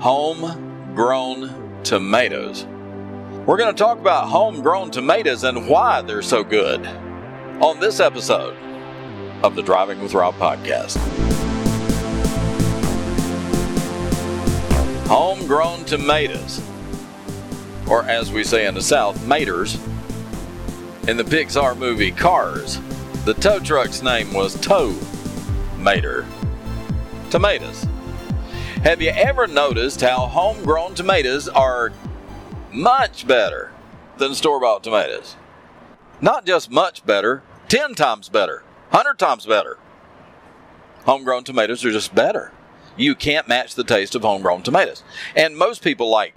Homegrown tomatoes. We're going to talk about homegrown tomatoes and why they're so good on this episode of the Driving with Rob podcast. Homegrown tomatoes, or as we say in the South, maters. In the Pixar movie Cars, the tow truck's name was Tow Tomatoes. Have you ever noticed how homegrown tomatoes are much better than store bought tomatoes? Not just much better, 10 times better, 100 times better. Homegrown tomatoes are just better. You can't match the taste of homegrown tomatoes. And most people like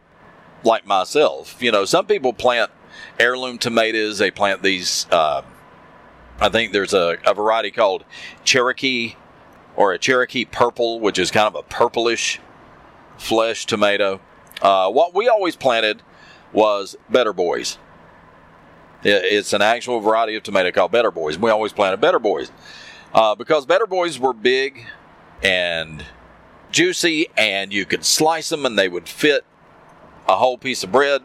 like myself, you know, some people plant heirloom tomatoes, they plant these uh, I think there's a, a variety called Cherokee or a Cherokee purple, which is kind of a purplish flesh tomato. Uh, what we always planted was Better Boys. It's an actual variety of tomato called Better Boys. We always planted Better Boys uh, because Better Boys were big and juicy, and you could slice them and they would fit a whole piece of bread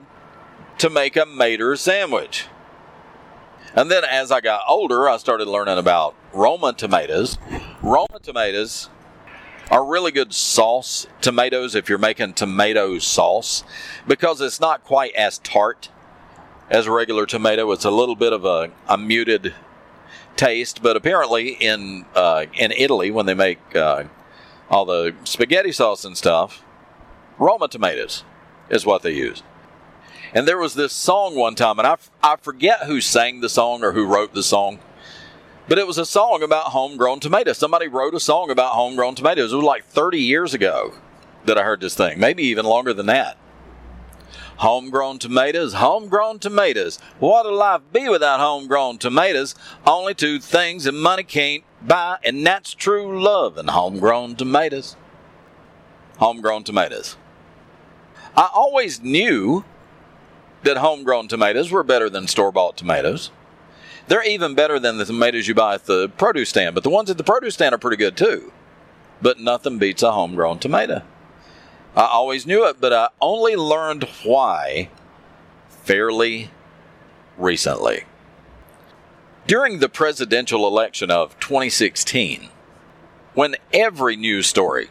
to make a mater sandwich. And then as I got older, I started learning about Roma tomatoes. Roma tomatoes are really good sauce tomatoes if you're making tomato sauce because it's not quite as tart as a regular tomato. It's a little bit of a, a muted taste, but apparently in uh, in Italy when they make uh, all the spaghetti sauce and stuff, Roma tomatoes is what they use. And there was this song one time, and I, I forget who sang the song or who wrote the song, but it was a song about homegrown tomatoes. Somebody wrote a song about homegrown tomatoes. It was like 30 years ago that I heard this thing, maybe even longer than that. Homegrown tomatoes, homegrown tomatoes. What'll life be without homegrown tomatoes? Only two things that money can't buy, and that's true love and homegrown tomatoes. Homegrown tomatoes. I always knew that homegrown tomatoes were better than store bought tomatoes. They're even better than the tomatoes you buy at the produce stand, but the ones at the produce stand are pretty good too. But nothing beats a homegrown tomato. I always knew it, but I only learned why fairly recently. During the presidential election of 2016, when every news story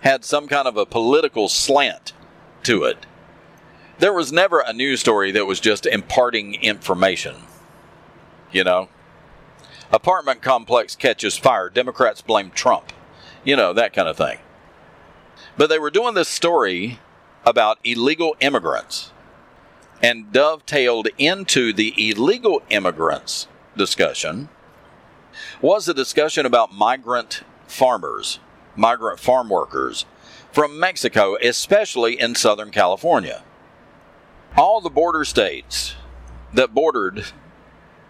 had some kind of a political slant to it, there was never a news story that was just imparting information. You know? Apartment complex catches fire, Democrats blame Trump. You know, that kind of thing. But they were doing this story about illegal immigrants and dovetailed into the illegal immigrants discussion was a discussion about migrant farmers, migrant farm workers from Mexico, especially in Southern California all the border states that bordered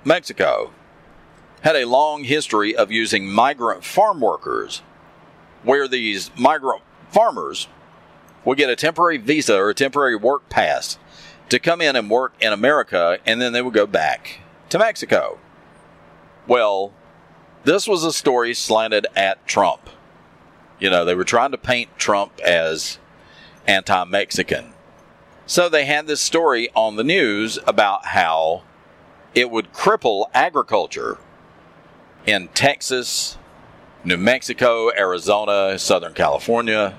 Mexico had a long history of using migrant farm workers, where these migrant farmers would get a temporary visa or a temporary work pass to come in and work in America, and then they would go back to Mexico. Well, this was a story slanted at Trump. You know, they were trying to paint Trump as anti Mexican. So they had this story on the news about how it would cripple agriculture in Texas, New Mexico, Arizona, Southern California,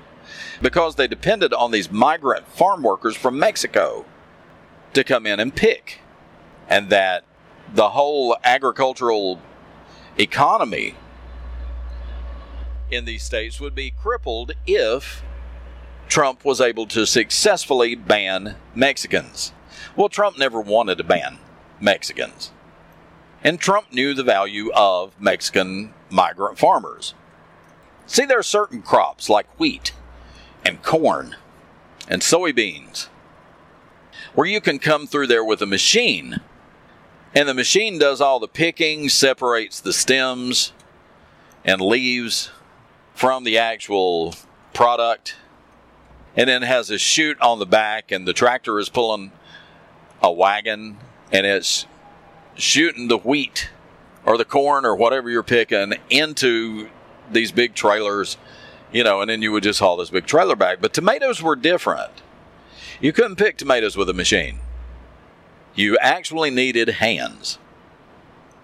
because they depended on these migrant farm workers from Mexico to come in and pick. And that the whole agricultural economy in these states would be crippled if Trump was able to successfully ban Mexicans. Well, Trump never wanted to ban Mexicans. And Trump knew the value of Mexican migrant farmers. See, there are certain crops like wheat and corn and soybeans where you can come through there with a machine and the machine does all the picking, separates the stems and leaves from the actual product and then has a chute on the back, and the tractor is pulling a wagon, and it's shooting the wheat or the corn or whatever you're picking into these big trailers, you know, and then you would just haul this big trailer back. But tomatoes were different. You couldn't pick tomatoes with a machine. You actually needed hands.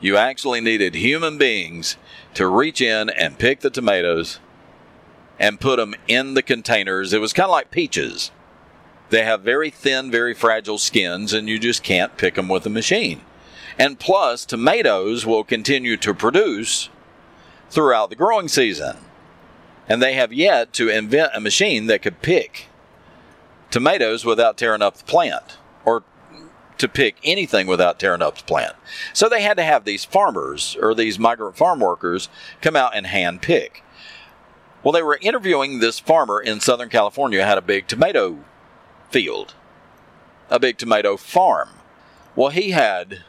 You actually needed human beings to reach in and pick the tomatoes and put them in the containers. It was kind of like peaches. They have very thin, very fragile skins, and you just can't pick them with a machine. And plus, tomatoes will continue to produce throughout the growing season. And they have yet to invent a machine that could pick tomatoes without tearing up the plant or to pick anything without tearing up the plant. So they had to have these farmers or these migrant farm workers come out and hand pick. Well, they were interviewing this farmer in Southern California had a big tomato field, a big tomato farm. Well, he had,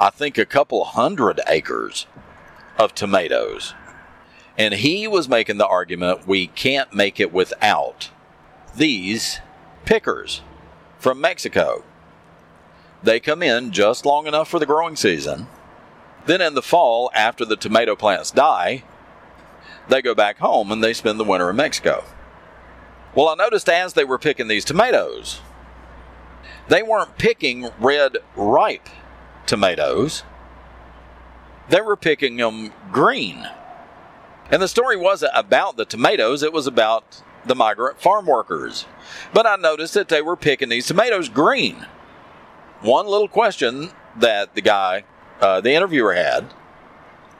I think, a couple hundred acres of tomatoes. And he was making the argument we can't make it without these pickers from Mexico. They come in just long enough for the growing season. Then in the fall, after the tomato plants die, they go back home and they spend the winter in Mexico. Well, I noticed as they were picking these tomatoes, they weren't picking red ripe tomatoes. They were picking them green. And the story wasn't about the tomatoes, it was about the migrant farm workers. But I noticed that they were picking these tomatoes green. One little question that the guy, uh, the interviewer had,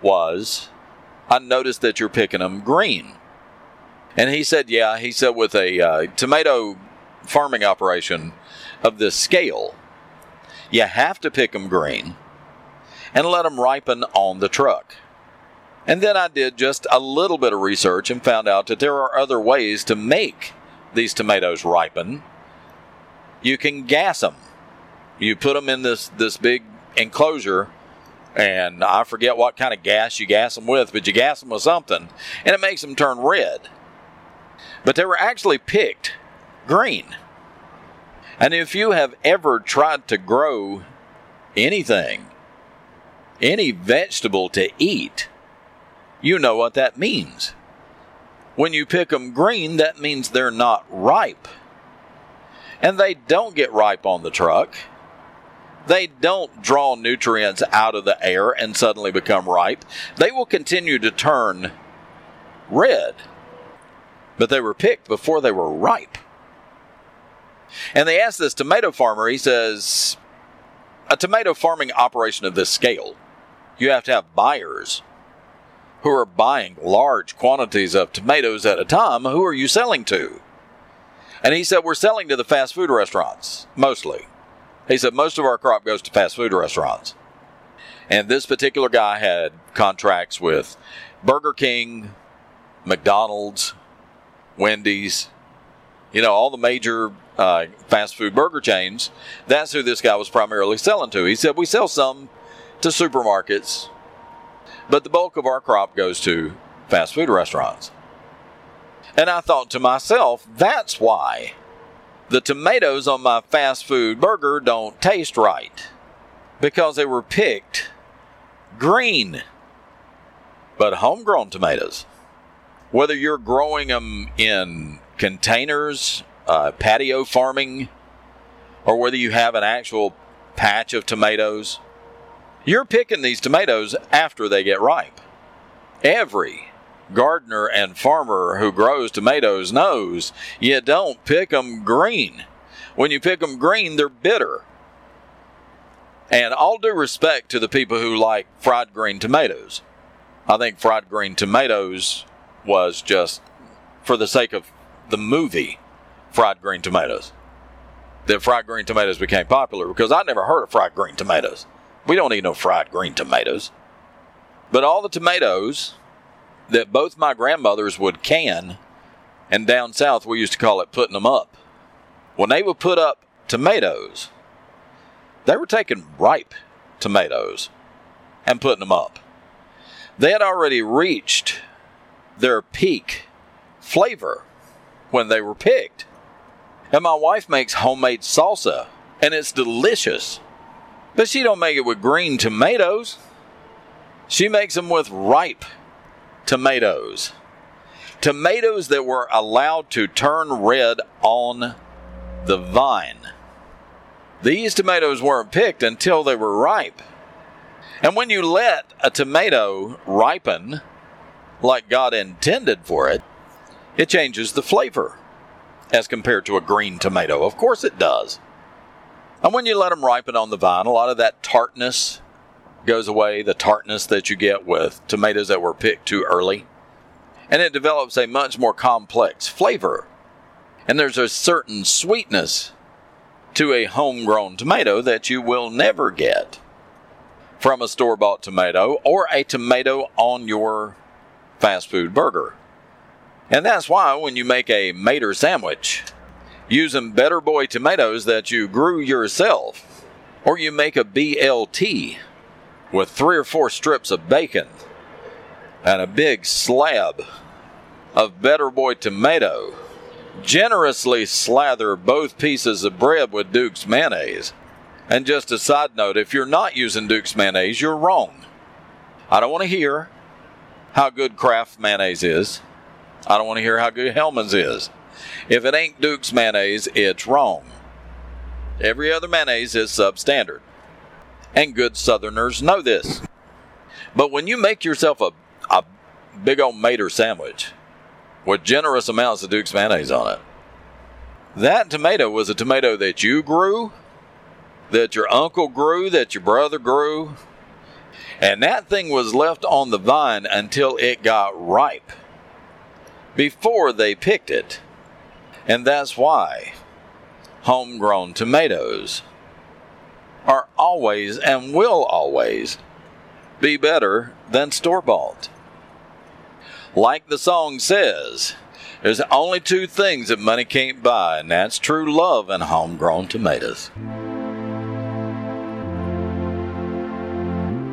was I noticed that you're picking them green. And he said, Yeah, he said, with a uh, tomato farming operation of this scale, you have to pick them green and let them ripen on the truck. And then I did just a little bit of research and found out that there are other ways to make these tomatoes ripen. You can gas them. You put them in this, this big enclosure, and I forget what kind of gas you gas them with, but you gas them with something, and it makes them turn red. But they were actually picked green. And if you have ever tried to grow anything, any vegetable to eat, you know what that means. When you pick them green, that means they're not ripe. And they don't get ripe on the truck. They don't draw nutrients out of the air and suddenly become ripe. They will continue to turn red. But they were picked before they were ripe. And they asked this tomato farmer, he says, a tomato farming operation of this scale, you have to have buyers who are buying large quantities of tomatoes at a time, who are you selling to? And he said, We're selling to the fast food restaurants, mostly. He said, Most of our crop goes to fast food restaurants. And this particular guy had contracts with Burger King, McDonald's, Wendy's, you know, all the major uh, fast food burger chains. That's who this guy was primarily selling to. He said, We sell some to supermarkets, but the bulk of our crop goes to fast food restaurants. And I thought to myself, that's why the tomatoes on my fast food burger don't taste right. Because they were picked green. But homegrown tomatoes, whether you're growing them in containers, uh, patio farming, or whether you have an actual patch of tomatoes, you're picking these tomatoes after they get ripe. Every gardener and farmer who grows tomatoes knows you don't pick them green. When you pick them green, they're bitter. And all due respect to the people who like fried green tomatoes, I think fried green tomatoes was just for the sake of the movie Fried Green Tomatoes. That fried green tomatoes became popular because I'd never heard of fried green tomatoes. We don't eat no fried green tomatoes. But all the tomatoes that both my grandmothers would can, and down south we used to call it putting them up. When they would put up tomatoes, they were taking ripe tomatoes and putting them up. They had already reached their peak flavor when they were picked. And my wife makes homemade salsa, and it's delicious. But she don't make it with green tomatoes. She makes them with ripe tomatoes. Tomatoes that were allowed to turn red on the vine. These tomatoes weren't picked until they were ripe. And when you let a tomato ripen like God intended for it, it changes the flavor as compared to a green tomato. Of course it does. And when you let them ripen on the vine, a lot of that tartness goes away, the tartness that you get with tomatoes that were picked too early. And it develops a much more complex flavor. And there's a certain sweetness to a homegrown tomato that you will never get from a store bought tomato or a tomato on your fast food burger. And that's why when you make a Mater sandwich using Better Boy tomatoes that you grew yourself, or you make a BLT with three or four strips of bacon and a big slab of Better Boy tomato, generously slather both pieces of bread with Duke's mayonnaise. And just a side note if you're not using Duke's mayonnaise, you're wrong. I don't want to hear how good Kraft mayonnaise is. I don't want to hear how good Hellmann's is. If it ain't Duke's mayonnaise, it's wrong. Every other mayonnaise is substandard. And good Southerners know this. But when you make yourself a, a big old Mater sandwich, with generous amounts of Duke's mayonnaise on it. That tomato was a tomato that you grew, that your uncle grew, that your brother grew, and that thing was left on the vine until it got ripe before they picked it. And that's why homegrown tomatoes are always and will always be better than store bought. Like the song says, there's only two things that money can't buy, and that's true love and homegrown tomatoes.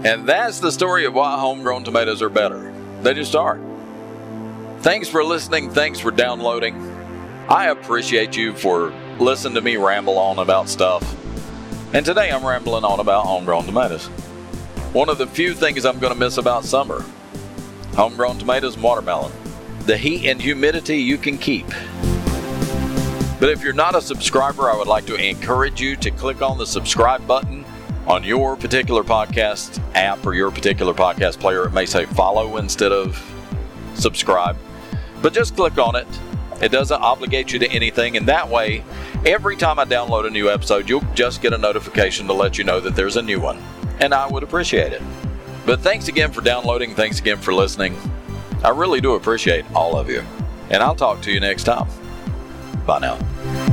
And that's the story of why homegrown tomatoes are better. They just are. Thanks for listening. Thanks for downloading. I appreciate you for listening to me ramble on about stuff. And today I'm rambling on about homegrown tomatoes. One of the few things I'm going to miss about summer homegrown tomatoes and watermelon. The heat and humidity you can keep. But if you're not a subscriber, I would like to encourage you to click on the subscribe button on your particular podcast app or your particular podcast player. It may say follow instead of subscribe, but just click on it. It doesn't obligate you to anything, and that way, every time I download a new episode, you'll just get a notification to let you know that there's a new one, and I would appreciate it. But thanks again for downloading. Thanks again for listening. I really do appreciate all of you. And I'll talk to you next time. Bye now.